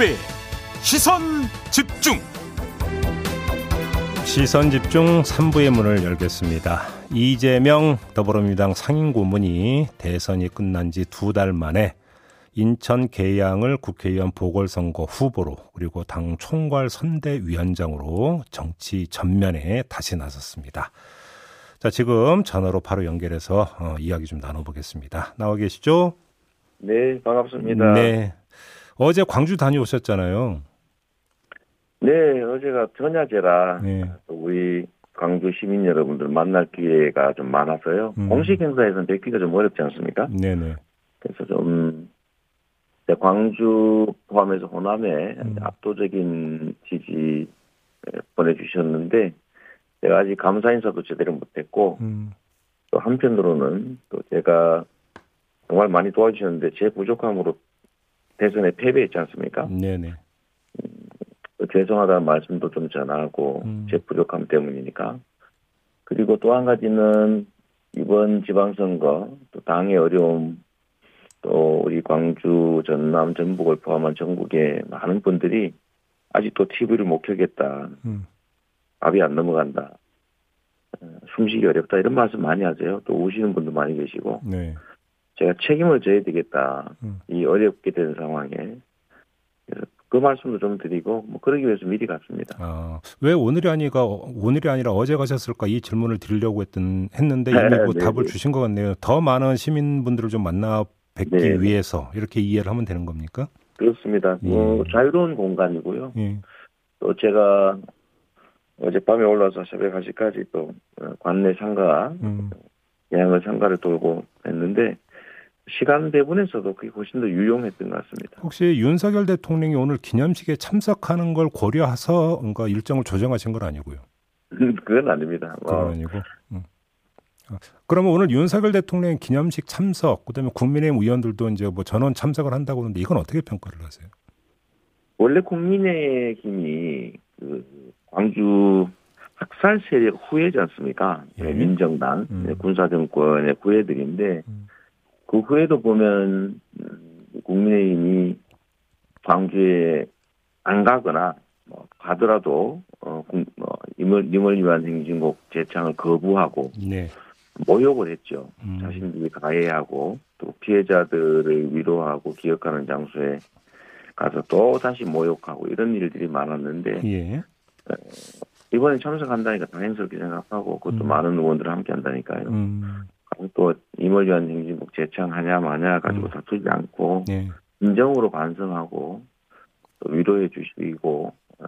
김종배 시선 집중 시선 집중 3부의 문을 열겠습니다. 이재명 더불어민주당 상임고문이 대선이 끝난 지 두 달 만에 인천 계양을 국회의원 보궐선거 후보로 그리고 당 총괄 선대위원장으로 정치 전면에 다시 나섰습니다. 자, 지금 전화로 바로 연결해서 어, 이야기 좀 나눠보겠습니다. 나와 계시죠? 네, 반갑습니다. 네. 어제 광주 다녀오셨잖아요. 네, 어제가 전야제라 네. 우리 광주 시민 여러분들 만날 기회가 좀 많아서요. 음. 공식 행사에서는 뵙기가 좀 어렵지 않습니까? 네네. 그래서 좀 네, 광주 포함해서 호남에 음. 압도적인 지지 보내주셨는데 제가 아직 감사 인사도 제대로 못했고 음, 또 한편으로는 또 제가 정말 많이 도와주셨는데 제 부족함으로 대선에 패배했지 않습니까? 네네. 또 죄송하다는 말씀도 좀 전하고 음. 제 부족함 때문이니까 그리고 또 한 가지는 이번 지방선거 또 당의 어려움 또 우리 광주 전남 전북을 포함한 전국의 많은 분들이 아직도 TV를 못 켜겠다 음, 밥이 안 넘어간다 어, 숨쉬기 어렵다 이런 말씀 많이 하세요 또 우시는 분도 많이 계시고 네. 제가 책임을 져야 되겠다 음. 이 어렵게 된 상황에 그래서 그 말씀도 좀 드리고 뭐 그러기 위해서 미리 갔습니다. 아, 왜 오늘이 아니가 오늘이 아니라 어제 가셨을까 이 질문을 드리려고 했던 했는데 이미 네, 뭐 네, 답을 네. 주신 것 같네요. 더 많은 시민분들을 좀 만나 뵙기 네, 네. 위해서 이렇게 이해를 하면 되는 겁니까? 그렇습니다. 뭐 예. 자유로운 공간이고요. 예. 또 제가 어젯밤에 올라와서 새벽 1시까지 또 어, 관내 상가, 음, 양을 상가를 돌고 했는데 시간 배분에서도 그게 훨씬 더 유용했던 것 같습니다. 혹시 윤석열 대통령이 오늘 기념식에 참석하는 걸 고려해서 뭔가 일정을 조정하신 건 아니고요. 그건 아닙니다. 그건 뭐 아니고. 음. 아, 그러면 오늘 윤석열 대통령 기념식 참석, 그다음에 국민의힘 의원들도 이제 뭐 전원 참석을 한다고 하는데 이건 어떻게 평가를 하세요? 원래 국민의힘이 그 광주 학살 세력 후예지 않습니까? 예. 네, 민정당 음. 네, 군사정권의 후예들인데 음. 그 후에도 보면 음, 국민의힘이 광주에 안 가거나 뭐 가더라도 어, 임을, 임을 위한 행진곡 재창을 거부하고 네. 모욕을 했죠. 음. 자신들이 가해하고 또 피해자들을 위로하고 기억하는 장소에 가서 또 다시 모욕하고 이런 일들이 많았는데 예. 이번에 참석한다니까 다행스럽게 생각하고 그것도 음. 많은 의원들 함께 한다니까요. 음. 그리고 또 임을 위한 행진곡 재창하냐 마냐 가지고 음. 다투지 않고 네. 인정으로 반성하고 또 위로해 주시고 어,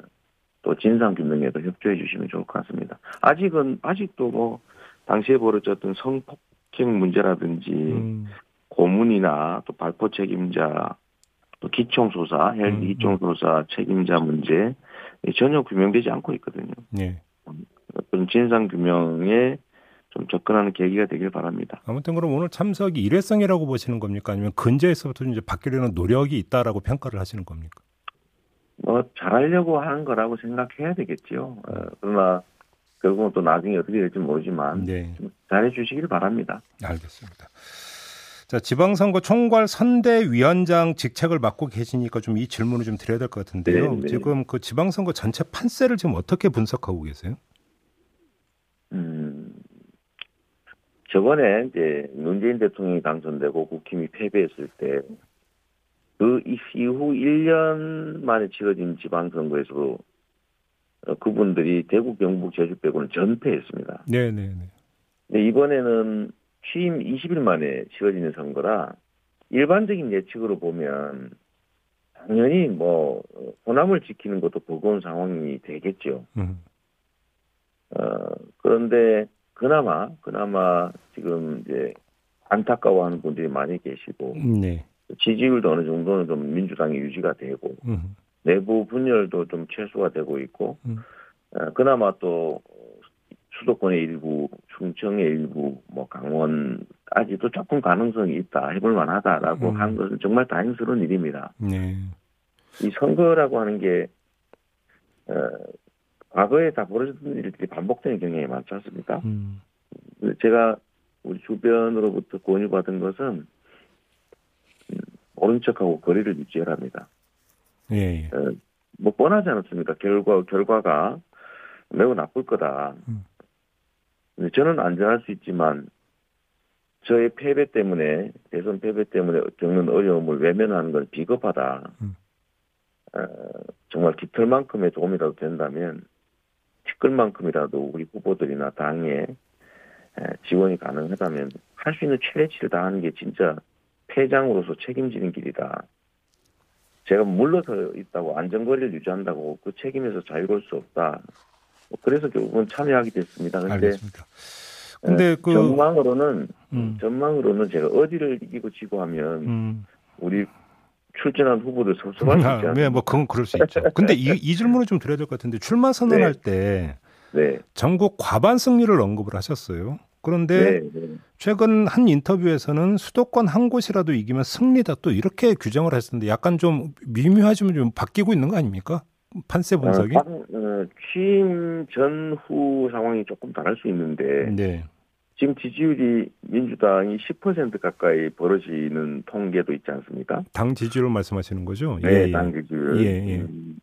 또 진상 규명에도 협조해 주시면 좋을 것 같습니다. 아직은 아직도 뭐 당시에 벌어졌던 성폭행 문제라든지 음. 고문이나 또 발포 책임자 또 기총소사 헬기 음, 기총소사 책임자 문제 전혀 규명되지 않고 있거든요. 네. 그런 진상 규명에 좀 접근하는 계기가 되길 바랍니다. 아무튼 그럼 오늘 참석이 일회성이라고 보시는 겁니까? 아니면 근저에서부터 이제 바뀌려는 노력이 있다라고 평가를 하시는 겁니까? 뭐 잘하려고 하는 거라고 생각해야 되겠죠. 어, 그러나 결국은 또 나중에 어떻게 될지 모르지만 네. 좀 잘해 주시길 바랍니다. 알겠습니다. 자, 지방선거 총괄 선대위원장 직책을 맡고 계시니까 좀 이 질문을 좀 드려야 될 것 같은데요. 네, 네. 지금 그 지방선거 전체 판세를 지금 어떻게 분석하고 계세요? 음, 저번에 이제 문재인 대통령이 당선되고 국힘이 패배했을 때 그 이후 1년 만에 치러진 지방선거에서도 어, 그분들이 대구, 경북, 제주 빼고는 전패했습니다. 네, 네, 네. 근데 이번에는 취임 20일 만에 치러지는 선거라 일반적인 예측으로 보면 당연히 뭐 어, 호남을 지키는 것도 버거운 상황이 되겠죠. 음. 어, 그런데 그나마 그나마 지금 이제 안타까워하는 분들이 많이 계시고 네. 지지율도 어느 정도는 좀 민주당이 유지가 되고 음. 내부 분열도 좀 최소화 되고 있고 음. 어, 그나마 또 수도권의 일부, 충청의 일부, 뭐 강원까지도 조금 가능성이 있다, 해볼 만하다라고 음. 한 것은 정말 다행스러운 일입니다. 네. 이 선거라고 하는 게 어, 과거에 다 벌어졌던 일들이 반복되는 경향이 많지 않습니까? 음. 제가 우리 주변으로부터 권유받은 것은 음, 모른 척하고 거리를 유지해랍니다. 예, 예. 어, 뭐 뻔하지 않았습니까? 결과 결과가 매우 나쁠 거다. 음. 저는 안전할 수 있지만 저의 패배 때문에 대선 패배 때문에 겪는 어려움을 외면하는 건 비겁하다. 음. 어, 정말 깃털만큼의 도움이라도 된다면 티끌만큼이라도 우리 후보들이나 당에 에, 지원이 가능하다면 할 수 있는 최대치를 다하는 게 진짜 패장으로서 책임지는 길이다. 제가 물러서 있다고 안전거리를 유지한다고 그 책임에서 자유로울 수 없다. 뭐 그래서 결국은 참여하게 됐습니다. 근데 알겠습니다. 근데 그 전망으로는 음, 전망으로는 제가 어디를 이기고 지고 하면 음. 우리 출전한 후보들 섭섭할 수 있지 아, 않습니까? 네, 뭐 그건 그럴 수 있죠. 근데 이, 이 질문을 좀 드려야 될 것 같은데 출마 선언할 때 네, 전국 과반 승리를 언급을 하셨어요. 그런데 네, 네. 최근 한 인터뷰에서는 수도권 한 곳이라도 이기면 승리다 또 이렇게 규정을 했었는데 약간 좀 미묘하지만 좀 바뀌고 있는 거 아닙니까? 판세 분석이? 어, 방- 어, 취임 전후 상황이 조금 다를 수 있는데 네. 지금 지지율이 민주당이 10% 가까이 벌어지는 통계도 있지 않습니까? 당 지지율 말씀하시는 거죠? 네, 예, 예. 당 지지율. 예, 예. 음,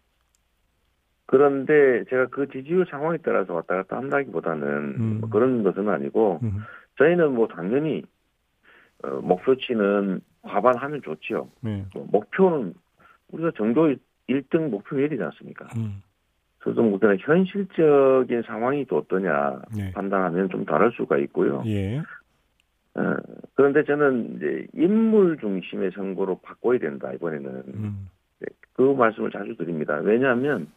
그런데 제가 그 지지율 상황에 따라서 왔다 갔다 한다기보다는 음. 뭐 그런 것은 아니고 음, 저희는 뭐 당연히 어, 목표치는 과반하면 좋지요. 네. 뭐 목표는 우리가 정도 1등 목표 해야 되지 않습니까? 음, 그냥 현실적인 상황이 또 어떠냐 네. 판단하면 좀 다를 수가 있고요. 예. 어, 그런데 저는 이제 인물 중심의 선거로 바꿔야 된다 이번에는 음, 그 말씀을 자주 드립니다. 왜냐하면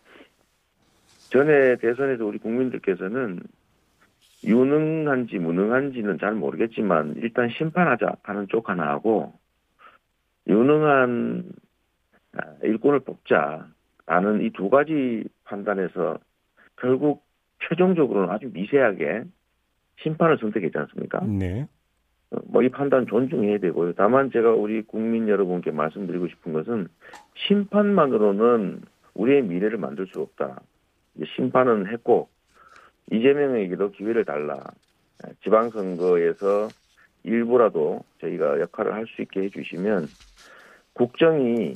전에 대선에서 우리 국민들께서는 유능한지 무능한지는 잘 모르겠지만 일단 심판하자 하는 쪽 하나 하고 유능한 아, 일꾼을 뽑자라는 이 두 가지 판단에서 결국 최종적으로는 아주 미세하게 심판을 선택했지 않습니까? 네. 뭐 이 판단 존중해야 되고요. 다만 제가 우리 국민 여러분께 말씀드리고 싶은 것은 심판만으로는 우리의 미래를 만들 수 없다. 심판은 했고 이재명에게도 기회를 달라. 지방선거에서 일부라도 저희가 역할을 할 수 있게 해주시면 국정이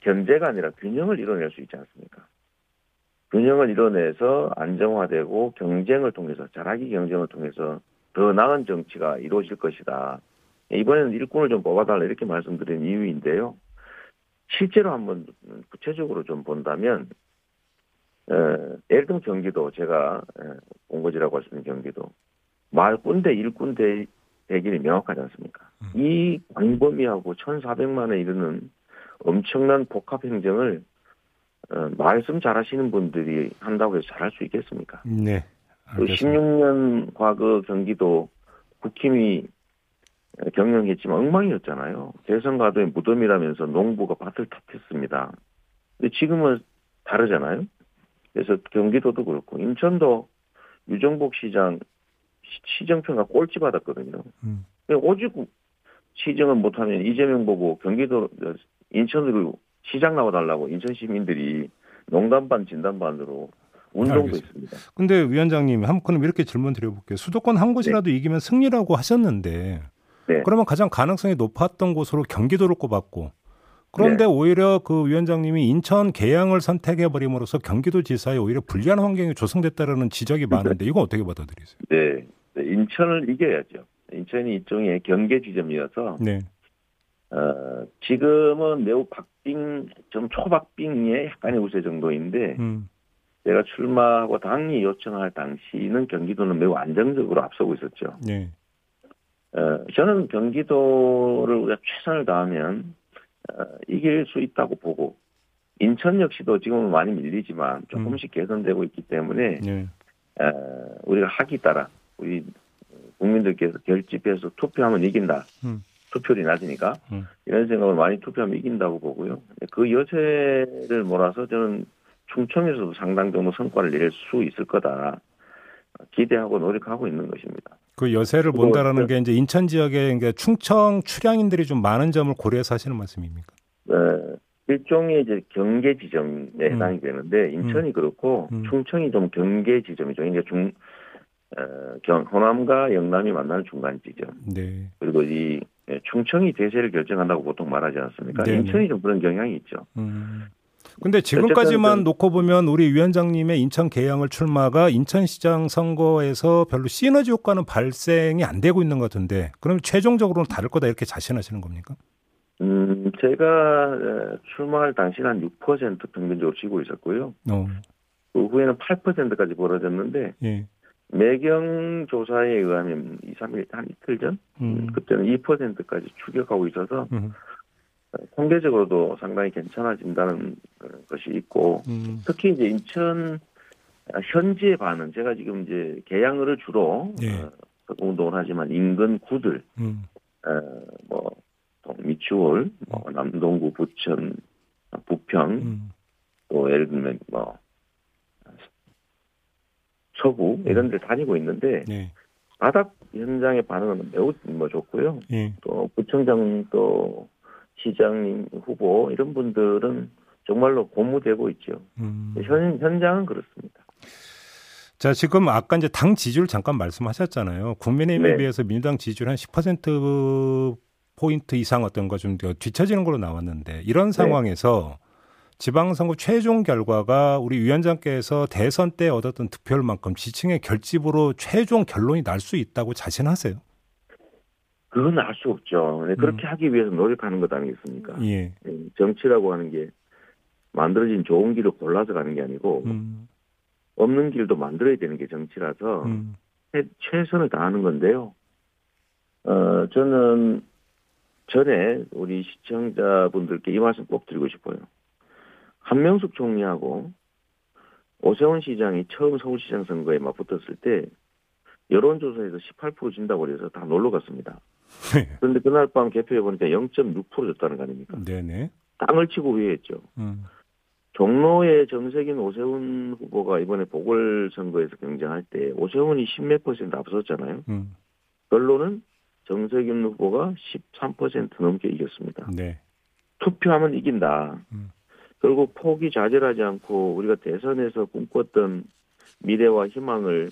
견제가 아니라 균형을 이뤄낼 수 있지 않습니까? 균형을 이뤄내서 안정화되고 경쟁을 통해서 잘하기 경쟁을 통해서 더 나은 정치가 이루어질 것이다. 이번에는 일꾼을 좀 뽑아달라 이렇게 말씀드린 이유인데요. 실제로 한번 구체적으로 좀 본다면 에, 예를 들면 경기도 제가 에, 본거지라고 할 수 있는 경기도 말꾼대 일꾼대 대결이 명확하지 않습니까? 이 광범위하고 1,400만에 이르는 엄청난 복합 행정을 어, 말씀 잘하시는 분들이 한다고 해서 잘할 수 있겠습니까? 네. 그 알겠습니다. 16년 과거 경기도 국힘이 경영했지만 엉망이었잖아요. 대선 가도의 무덤이라면서 농부가 밭을 탓했습니다. 근데 지금은 다르잖아요. 그래서 경기도도 그렇고 인천도 유정복 시장 시- 시정평가 꼴찌 받았거든요. 음. 오직 시정을 못하면 이재명 보고 경기도 인천으로 시장 나와달라고 인천 시민들이 농담 반 진담 반으로 운동도 알겠습니다. 있습니다. 근데 위원장님 한 그럼 이렇게 질문 드려볼게요. 수도권 한 곳이라도 이기면 승리라고 하셨는데 네. 그러면 가장 가능성이 높았던 곳으로 경기도를 꼽았고 그런데 오히려 그 위원장님이 인천 계양을 선택해 버림으로써 경기도지사에 오히려 불리한 환경이 조성됐다라는 지적이 많은데 이건 어떻게 받아들이세요? 네. 네, 인천을 이겨야죠. 인천이 일종의 경계 지점이어서 네. 어, 지금은 매우 박빙 좀 초박빙의 약간의 우세 정도인데 음. 제가 출마하고 당이 요청할 당시는 경기도는 매우 안정적으로 앞서고 있었죠. 네. 어, 저는 경기도를 우리가 최선을 다하면 어, 이길 수 있다고 보고 인천 역시도 지금은 많이 밀리지만 조금씩 개선되고 있기 때문에 네. 어, 우리가 하기 따라 우리 국민들께서 결집해서 투표하면 이긴다. 음. 투표율이 낮으니까 음. 이런 생각을 많이 투표하면 이긴다고 보고요. 그 여세를 몰아서 저는 충청에서도 상당 정도 성과를 낼 수 있을 거다. 기대하고 노력하고 있는 것입니다. 그 여세를 본다라는 어떤- 게 이제 인천 지역에 이제 충청 출향인들이 좀 많은 점을 고려해서 하시는 말씀입니까? 어, 일종의 이제 경계 지점에 해당이 되는데 인천이 그렇고 음. 충청이 좀 경계 지점이죠. 이제 중 어, 경, 호남과 영남이 만나는 중간 지점. 네. 그리고 이 예, 충청이 대세를 결정한다고 보통 말하지 않습니까? 네네. 인천이 좀 그런 경향이 있죠. 음. 근데 지금까지만 놓고 보면 우리 위원장님의 인천 계양을 출마가 인천시장 선거에서 별로 시너지 효과는 발생이 안 되고 있는 것 같은데 그럼 최종적으로는 다를 거다 이렇게 자신하시는 겁니까? 음, 제가 어, 출마할 당시는 한6% 평균적으로 지고 있었고요. 어, 그 후에는 8%까지 벌어졌는데 예. 매경 조사에 의하면 2, 3일 한 이틀 전? 음, 그때는 2%까지 추격하고 있어서 음, 어, 통계적으로도 상당히 괜찮아진다는 어, 것이 있고 음, 특히 이제 인천 아, 현지의 반응 제가 지금 이제 계양을 주로 예. 어, 운동을 하지만 인근 구들 음, 어, 뭐 동- 미추홀, 뭐 남동구, 부천, 부평, 음, 또 예를 들면 뭐 서구 이런 데 다니고 있는데 예, 바닥 현장의 반응은 매우 뭐 좋고요. 예. 또 부청장 또 시장님 후보 이런 분들은 정말로 고무되고 있죠. 음. 현 현장은 그렇습니다. 자, 지금 아까 이제 당 지지율 잠깐 말씀하셨잖아요. 국민의힘에 네. 비해서 민주당 지지율 한 10% 포인트 이상 어떤 거좀 뒤처지는 걸로 나왔는데 이런 네. 상황에서 지방선거 최종 결과가 우리 위원장께서 대선 때 얻었던 득표율만큼 지층의 결집으로 최종 결론이 날 수 있다고 자신하세요? 그건 알 수 없죠. 그렇게 하기 위해서 노력하는 것 아니겠습니까? 음. 예. 예, 정치라고 하는 게 만들어진 좋은 길을 골라서 가는 게 아니고 음, 없는 길도 만들어야 되는 게 정치라서 음, 최- 최선을 다하는 건데요. 어, 저는 전에 우리 시청자분들께 이 말씀 꼭 드리고 싶어요. 한명숙 총리하고 오세훈 시장이 처음 서울시장 선거에 맞붙었을 때 여론조사에서 18% 진다고 그래서 다 놀러 갔습니다. 그런데 그날 밤 개표해 보니까 0.6% 졌다는 거 아닙니까? 네네. 땅을 치고 회의했죠. 음, 종로의 정세균 오세훈 후보가 이번에 보궐선거에서 경쟁할 때 오세훈이 10몇 퍼센트 앞섰잖아요. 음, 결론은 정세균 후보가 13% 넘게 이겼습니다. 네. 투표하면 이긴다. 음. 결국 포기 좌절하지 않고 우리가 대선에서 꿈꿨던 미래와 희망을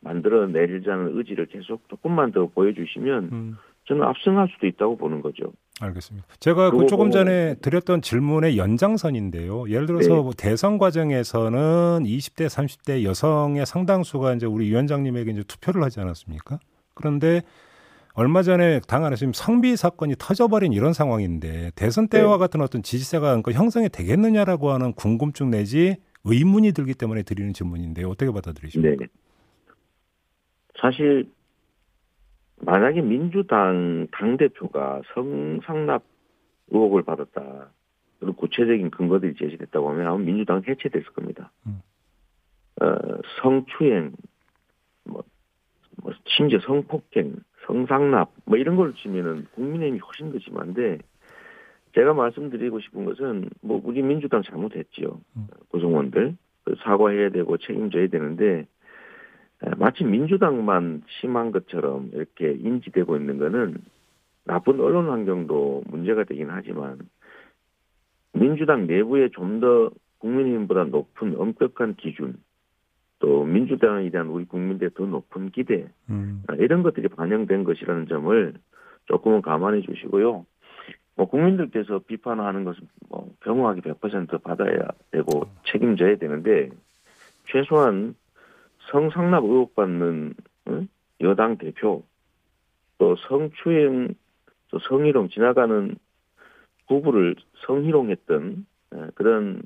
만들어내리자는 의지를 계속 조금만 더 보여주시면 음. 저는 압승할 수도 있다고 보는 거죠. 알겠습니다. 제가 그 조금 뭐- 전에 드렸던 질문의 연장선인데요. 예를 들어서 네. 뭐 대선 과정에서는 20대, 30대 여성의 상당수가 이제 우리 위원장님에게 이제 투표를 하지 않았습니까? 그런데 얼마 전에 당 안에서 성비 사건이 터져버린 이런 상황인데 대선 때와 네. 같은 어떤 지지세가 그 형성이 되겠느냐라고 하는 궁금증 내지 의문이 들기 때문에 드리는 질문인데요. 어떻게 받아들이십니까? 네. 사실 만약에 민주당 당 대표가 성상납 의혹을 받았다. 그리고 구체적인 근거들이 제시됐다고 하면 아마 민주당 해체됐을 겁니다. 음. 어, 성추행, 뭐, 뭐 심지어 성폭행, 성상납 뭐 이런 걸 치면은 국민의힘이 훨씬 더 심한데 제가 말씀드리고 싶은 것은 뭐 우리 민주당 잘못했지요. 음. 구성원들 그 사과해야 되고 책임져야 되는데 에, 마치 민주당만 심한 것처럼 이렇게 인지되고 있는 거는 나쁜 언론 환경도 문제가 되긴 하지만 민주당 내부에 좀 더 국민의힘보다 높은 엄격한 기준 또 민주당에 대한 우리 국민들의 더 높은 기대 음, 아, 이런 것들이 반영된 것이라는 점을 조금은 감안해 주시고요. 뭐 국민들께서 비판하는 것은 뭐 경호하기 100% 받아야 되고 책임져야 되는데 최소한 성상납 의혹 받는 응? 여당 대표 또 성추행 또 성희롱 지나가는 부부를 성희롱했던 에, 그런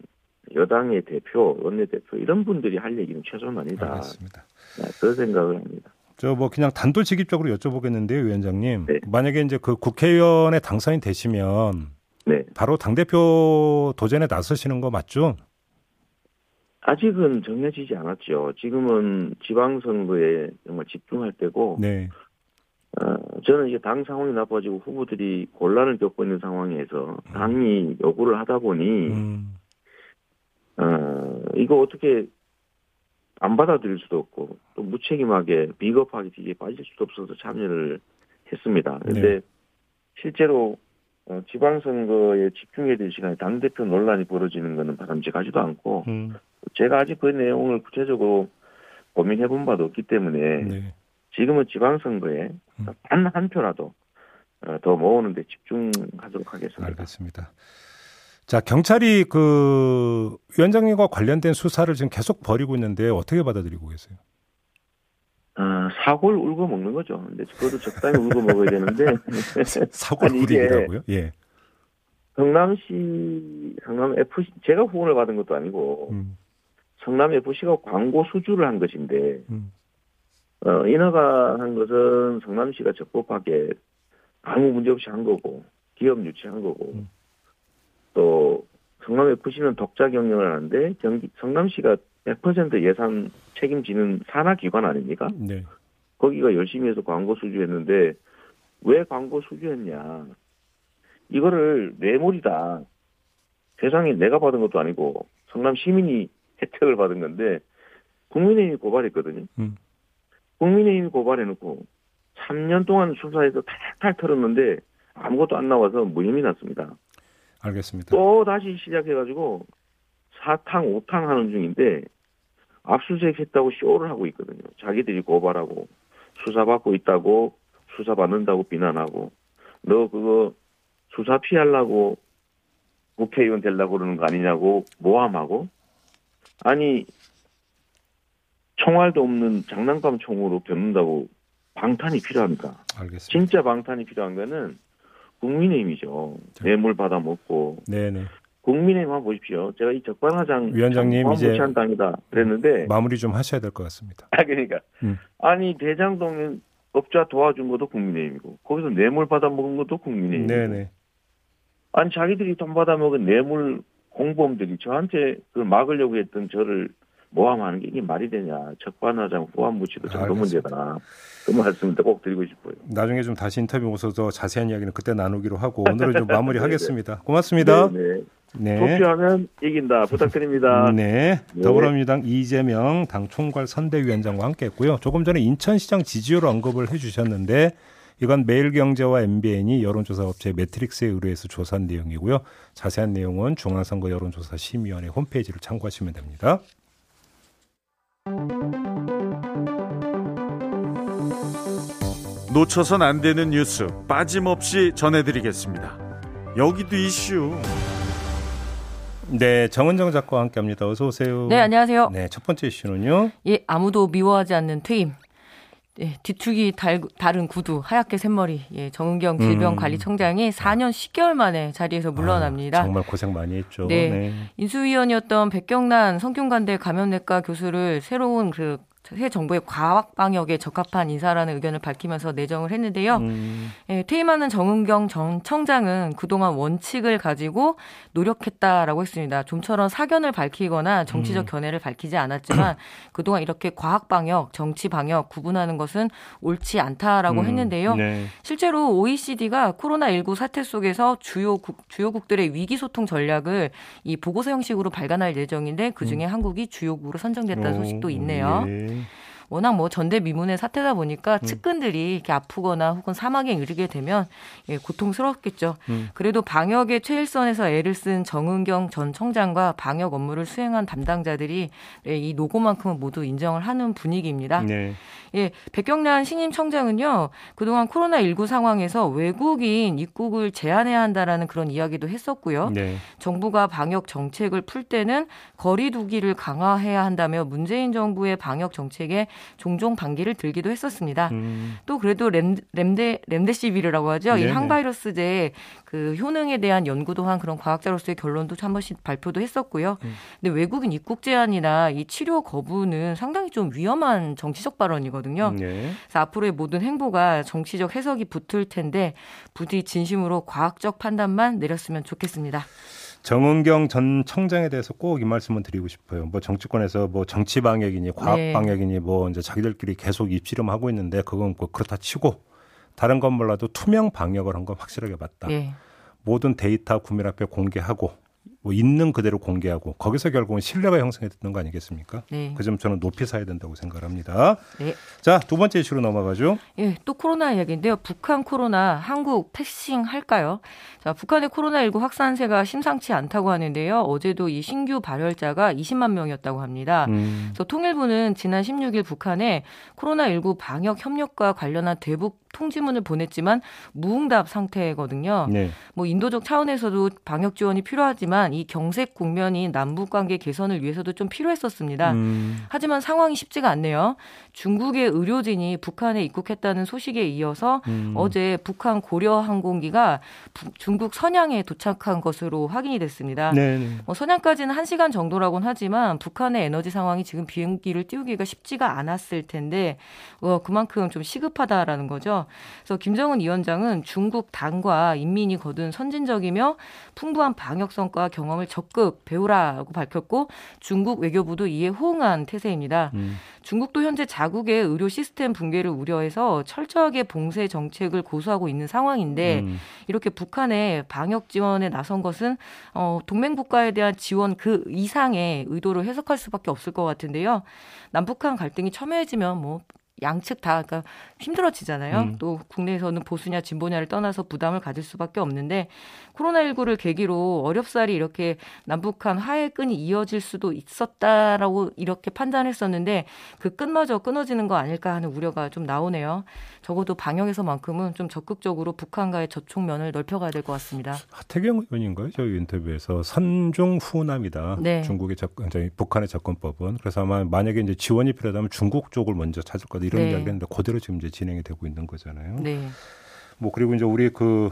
여당의 대표 원내대표 이런 분들이 할 얘기는 최소는 아니다. 알겠습니다. 네, 그런 생각을 합니다. 저 뭐 그냥 단도직입적으로 여쭤보겠는데요, 위원장님. 네. 만약에 이제 그 국회의원에 당선이 되시면 네. 바로 당 대표 도전에 나서시는 거 맞죠? 아직은 정해지지 않았죠. 지금은 지방선거에 정말 집중할 때고, 네. 어, 저는 이제 당 상황이 나빠지고 후보들이 곤란을 겪고 있는 상황에서 당이 요구를 하다 보니, 음, 어, 이거 어떻게 안 받아들일 수도 없고, 또 무책임하게 비겁하게 뒤에 빠질 수도 없어서 참여를 했습니다. 그런데 네. 실제로 어, 지방선거에 집중해야 될 시간에 당대표 논란이 벌어지는 것은 바람직하지도 않고, 음, 제가 아직 그 내용을 구체적으로 고민해 본 바도 없기 때문에 네. 지금은 지방선거에 음. 단한 표라도 어, 더 모으는 데 집중하도록 하겠습니다. 알겠습니다. 자, 경찰이 그 위원장님과 관련된 수사를 지금 계속 벌이고 있는데 어떻게 받아들이고 계세요? 아, 사골 울고 먹는 거죠. 근데 그것도 적당히 울고 먹어야 되는데. 사골 울이라고요? 예. 성남시, 성남 FC, 제가 후원을 받은 것도 아니고, 음. 성남 FC가 광고 수주를 한 것인데, 음. 어, 인허가 한 것은 성남시가 적법하게 아무 문제 없이 한 거고, 기업 유치한 거고, 음. 또 성남 FC는 독자 경영을 하는데 경기 성남시가 100% 예산 책임지는 산하 기관 아닙니까? 네. 거기가 열심히 해서 광고 수주했는데 왜 광고 수주했냐? 이거를 뇌물이다. 세상에 내가 받은 것도 아니고 성남 시민이 혜택을 받은 건데 국민의힘이 고발했거든요. 음. 국민의힘이 고발해놓고 3년 동안 수사해서 탈탈 털었는데 아무것도 안 나와서 무혐의 났습니다. 알겠습니다. 또 다시 시작해가지고 사탕, 오탕 하는 중인데 압수수색 했다고 쇼를 하고 있거든요. 자기들이 고발하고 수사받고 있다고 수사받는다고 비난하고 너 그거 수사 피하려고 국회의원 되려고 그러는 거 아니냐고 모함하고 아니 총알도 없는 장난감 총으로 겪는다고 방탄이 필요합니까? 알겠습니다. 진짜 방탄이 필요한 거는 국민의힘이죠. 뇌물 받아 먹고. 네네. 국민의힘 한번 보십시오. 제가 이 적반하장 위원장님 이제 당이다 그랬는데 마무리 좀 하셔야 될 것 같습니다. 아 그러니까 음. 아니 대장동 업자 도와준 것도 국민의힘이고 거기서 뇌물 받아 먹은 것도 국민의힘. 네네. 아니 자기들이 돈 받아 먹은 뇌물 공범들이 저한테 그 막으려고 했던 저를 모함하는 게 이게 말이 되냐. 적반하장 후한 무치도 정도 문제다. 그 말씀을 꼭 드리고 싶어요. 나중에 좀 다시 인터뷰 오셔서 자세한 이야기는 그때 나누기로 하고 오늘은 좀 마무리하겠습니다. 네, 네. 고맙습니다. 네네. 네. 투표하면 이긴다. 부탁드립니다. 네. 네. 더불어민주당 이재명 당 총괄 선대위원장과 함께했고요. 조금 전에 인천시장 지지율 언급을 해주셨는데 이건 매일경제와 MBN이 여론조사 업체 매트릭스에 의뢰해서 조사한 내용이고요. 자세한 내용은 중앙선거 여론조사 심의위원회 홈페이지를 참고하시면 됩니다. 놓쳐선 안 되는 뉴스 빠짐없이 전해드리겠습니다. 여기도 이슈. 네, 정은정 작가와 함께합니다. 어서 오세요. 네, 안녕하세요. 네, 첫 번째 이슈는요. 예, 아무도 미워하지 않는 퇴임. 예, 뒤축이 달, 다른 구두, 하얗게 샘머리, 예, 정은경 질병관리청장이 음. 4년 10개월 만에 자리에서 물러납니다. 아, 정말 고생 많이 했죠. 네. 네. 인수위원이었던 백경란 성균관대 감염내과 교수를 새로운 그 새 정부의 과학 방역에 적합한 인사라는 의견을 밝히면서 내정을 했는데요. 음. 예, 퇴임하는 정은경 전 청장은 그동안 원칙을 가지고 노력했다라고 했습니다. 좀처럼 사견을 밝히거나 정치적 음. 견해를 밝히지 않았지만 그동안 이렇게 과학 방역, 정치 방역 구분하는 것은 옳지 않다라고 음. 했는데요. 네. 실제로 OECD가 코로나19 사태 속에서 주요 국 주요국들의 위기 소통 전략을 이 보고서 형식으로 발간할 예정인데 그 중에 음. 한국이 주요국으로 선정됐다는 소식도 있네요. 네. 워낙 뭐 전대미문의 사태다 보니까 음. 측근들이 이렇게 아프거나 혹은 사망에 이르게 되면 예, 고통스럽겠죠. 음. 그래도 방역의 최일선에서 애를 쓴 정은경 전 청장과 방역 업무를 수행한 담당자들이 예, 이 노고만큼은 모두 인정을 하는 분위기입니다. 네. 예, 백경란 신임 청장은요, 그동안 코로나19 상황에서 외국인 입국을 제한해야 한다라는 그런 이야기도 했었고요. 네. 정부가 방역 정책을 풀 때는 거리 두기를 강화해야 한다며 문재인 정부의 방역 정책에 종종 반기를 들기도 했었습니다. 음. 또 그래도 램, 램데, 램데시비르라고 하죠. 네네. 이 항바이러스제 그 효능에 대한 연구도 한 그런 과학자로서의 결론도 한 번씩 발표도 했었고요. 음. 근데 외국인 입국 제한이나 이 치료 거부는 상당히 좀 위험한 정치적 발언이거든요. 네. 그래서 앞으로의 모든 행보가 정치적 해석이 붙을 텐데 부디 진심으로 과학적 판단만 내렸으면 좋겠습니다. 정은경 전 청장에 대해서 꼭 이 말씀을 드리고 싶어요. 뭐 정치권에서 뭐 정치 방역이니 과학 네. 방역이니 뭐 이제 자기들끼리 계속 입씨름하고 있는데 그건 뭐 그렇다 치고 다른 건 몰라도 투명 방역을 한 건 확실하게 맞다. 네. 모든 데이터 구매 앞에 공개하고 뭐 있는 그대로 공개하고 거기서 결국은 신뢰가 형성됐던 거 아니겠습니까? 네. 그 점 저는 높이 사야 된다고 생각합니다. 네. 자, 두 번째 이슈로 넘어가죠. 예, 또 코로나 이야기인데요. 북한 코로나 한국 패싱 할까요? 자, 북한의 코로나19 확산세가 심상치 않다고 하는데요. 어제도 이 신규 발열자가 20만 명이었다고 합니다. 음. 그래서 통일부는 지난 16일 북한에 코로나19 방역 협력과 관련한 대북 통지문을 보냈지만 무응답 상태거든요. 네. 뭐 인도적 차원에서도 방역 지원이 필요하지만 이 경색 국면인 남북 관계 개선을 위해서도 좀 필요했었습니다. 음. 하지만 상황이 쉽지가 않네요. 중국의 의료진이 북한에 입국했다는 소식에 이어서 음. 어제 북한 고려 항공기가 중국 선양에 도착한 것으로 확인이 됐습니다. 네, 네. 뭐 선양까지는 1시간 정도라고는 하지만 북한의 에너지 상황이 지금 비행기를 띄우기가 쉽지가 않았을 텐데 어, 그만큼 좀 시급하다라는 거죠. 그래서 김정은 위원장은 중국 당과 인민이 거둔 선진적이며 풍부한 방역 성과 경험을 적극 배우라고 밝혔고 중국 외교부도 이에 호응한 태세입니다. 음. 중국도 현재 자국의 의료 시스템 붕괴를 우려해서 철저하게 봉쇄 정책을 고수하고 있는 상황인데 음. 이렇게 북한의 방역 지원에 나선 것은 어, 동맹 국가에 대한 지원 그 이상의 의도를 해석할 수밖에 없을 것 같은데요. 남북한 갈등이 첨예해지면 뭐 양측 다 그러니까 힘들어지잖아요. 음. 또 국내에서는 보수냐 진보냐를 떠나서 부담을 가질 수밖에 없는데 코로나19를 계기로 어렵사리 이렇게 남북한 화해 끈이 이어질 수도 있었다라고 이렇게 판단했었는데 그 끈마저 끊어지는 거 아닐까 하는 우려가 좀 나오네요. 적어도 방역에서만큼은 좀 적극적으로 북한과의 접촉면을 넓혀가야 될 것 같습니다. 하태경 의원인가요? 저희 인터뷰에서 선중 후남이다. 네. 중국의 접근, 북한의 접근법은 그래서 아마 만약에 이제 지원이 필요하다면 중국 쪽을 먼저 찾을 거다 이런 네. 이야기했는데 그대로 지금 이제 진행이 되고 있는 거잖아요. 네. 뭐 그리고 이제 우리 그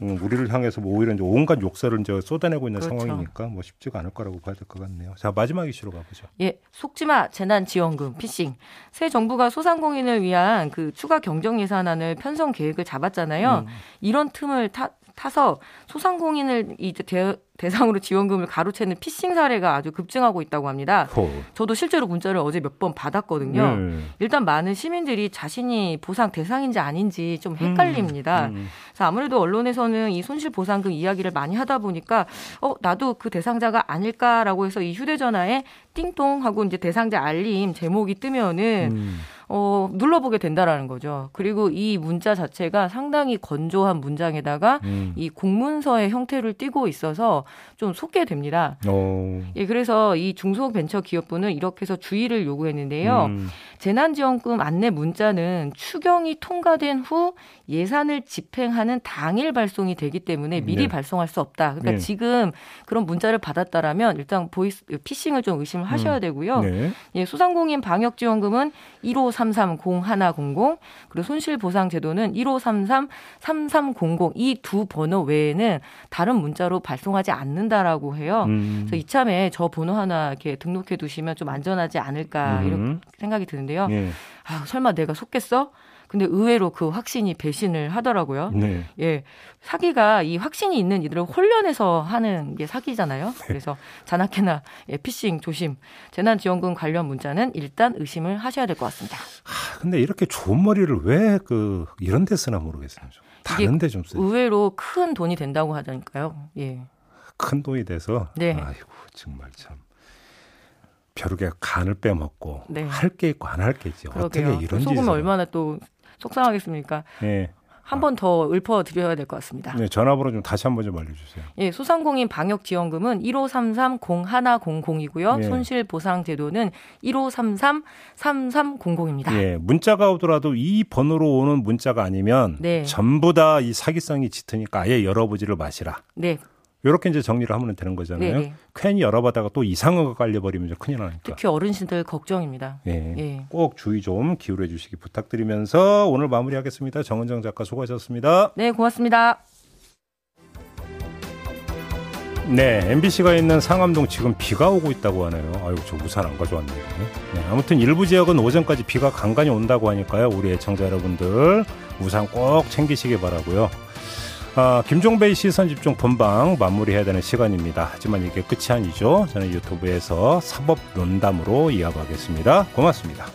음, 우리를 향해서 뭐 오히려 이제 온갖 욕설을 이제 쏟아내고 있는 그렇죠. 상황이니까 뭐 쉽지가 않을 거라고 봐야 될 것 같네요. 자 마지막 이슈로 가보죠. 예, 속지마 재난지원금 피싱. 새 정부가 소상공인을 위한 그 추가 경정 예산안을 편성 계획을 잡았잖아요. 음. 이런 틈을 타, 타서 소상공인을 이제 대, 대상으로 지원금을 가로채는 피싱 사례가 아주 급증하고 있다고 합니다. 호. 저도 실제로 문자를 어제 몇 번 받았거든요. 네. 일단 많은 시민들이 자신이 보상 대상인지 아닌지 좀 헷갈립니다. 음. 음. 그래서 아무래도 언론에서는 이 손실 보상금 이야기를 많이 하다 보니까 어 나도 그 대상자가 아닐까라고 해서 이 휴대전화에 띵동 하고 이제 대상자 알림 제목이 뜨면은 음. 어, 눌러보게 된다라는 거죠. 그리고 이 문자 자체가 상당히 건조한 문장에다가 음. 이 공문서의 형태를 띠고 있어서 좀 속게 됩니다. 오. 예, 그래서 이 중소벤처기업부는 이렇게 해서 주의를 요구했는데요. 음. 재난지원금 안내 문자는 추경이 통과된 후 예산을 집행하는 당일 발송이 되기 때문에 미리 네. 발송할 수 없다. 그러니까 네. 지금 그런 문자를 받았다라면 일단 보이스 피싱을 좀 의심을 하셔야 음. 되고요. 네. 예, 소상공인 방역지원금은 1533-0100 그리고 손실보상제도는 1533-3300 이 두 번호 외에는 다른 문자로 발송하지 않는다라고 해요. 음. 그래서 이참에 저 번호 하나 이렇게 등록해 두시면 좀 안전하지 않을까 음. 이렇게 생각이 드는데요. 예. 아, 설마 내가 속겠어? 근데 의외로 그 확신이 배신을 하더라고요. 네. 예. 사기가 이 확신이 있는 이들을 혼련해서 하는 게 사기잖아요. 네. 그래서 자나케나 예, 피싱 조심. 재난지원금 관련 문자는 일단 의심을 하셔야 될 것 같습니다. 하, 근데 이렇게 좋은 머리를 왜 그 이런 데 쓰나 모르겠어요. 좀. 다른 데좀 쓰요. 의외로 큰 돈이 된다고 하다니까요. 예. 큰 돈이 돼서 네. 아이고 정말 참 벼룩에 간을 빼먹고 네. 할게 있고 안 할 게 있지. 어떻게 이런 속으면 얼마나 또 속상하겠습니까? 네. 한번 더 읊어드려야 될 것 같습니다. 네, 전화번호 좀 다시 한번 좀 알려주세요. 예, 소상공인 방역지원금은 1533-0100이고요. 예. 손실보상제도는 1533-3300입니다. 예, 문자가 오더라도 이 번호로 오는 문자가 아니면 네. 전부 다 이 사기성이 짙으니까 아예 열어보지를 마시라. 네, 이렇게 이제 정리를 하면 되는 거잖아요. 네네. 괜히 열어봤다가 또 이상한 거 깔려버리면 큰일 나니까. 특히 어르신들 걱정입니다. 네. 예. 꼭 주의 좀 기울여 주시기 부탁드리면서 오늘 마무리하겠습니다. 정은정 작가 수고하셨습니다. 네, 고맙습니다. 네, MBC가 있는 상암동 지금 비가 오고 있다고 하네요. 아유, 저 우산 안 가져왔네요. 네, 아무튼 일부 지역은 오전까지 비가 간간히 온다고 하니까요. 우리 애청자 여러분들 우산 꼭 챙기시기 바라고요. 아, 김종배의 시선 집중 본방 마무리해야 되는 시간입니다. 하지만 이게 끝이 아니죠. 저는 유튜브에서 사법 논담으로 이어가겠습니다. 고맙습니다.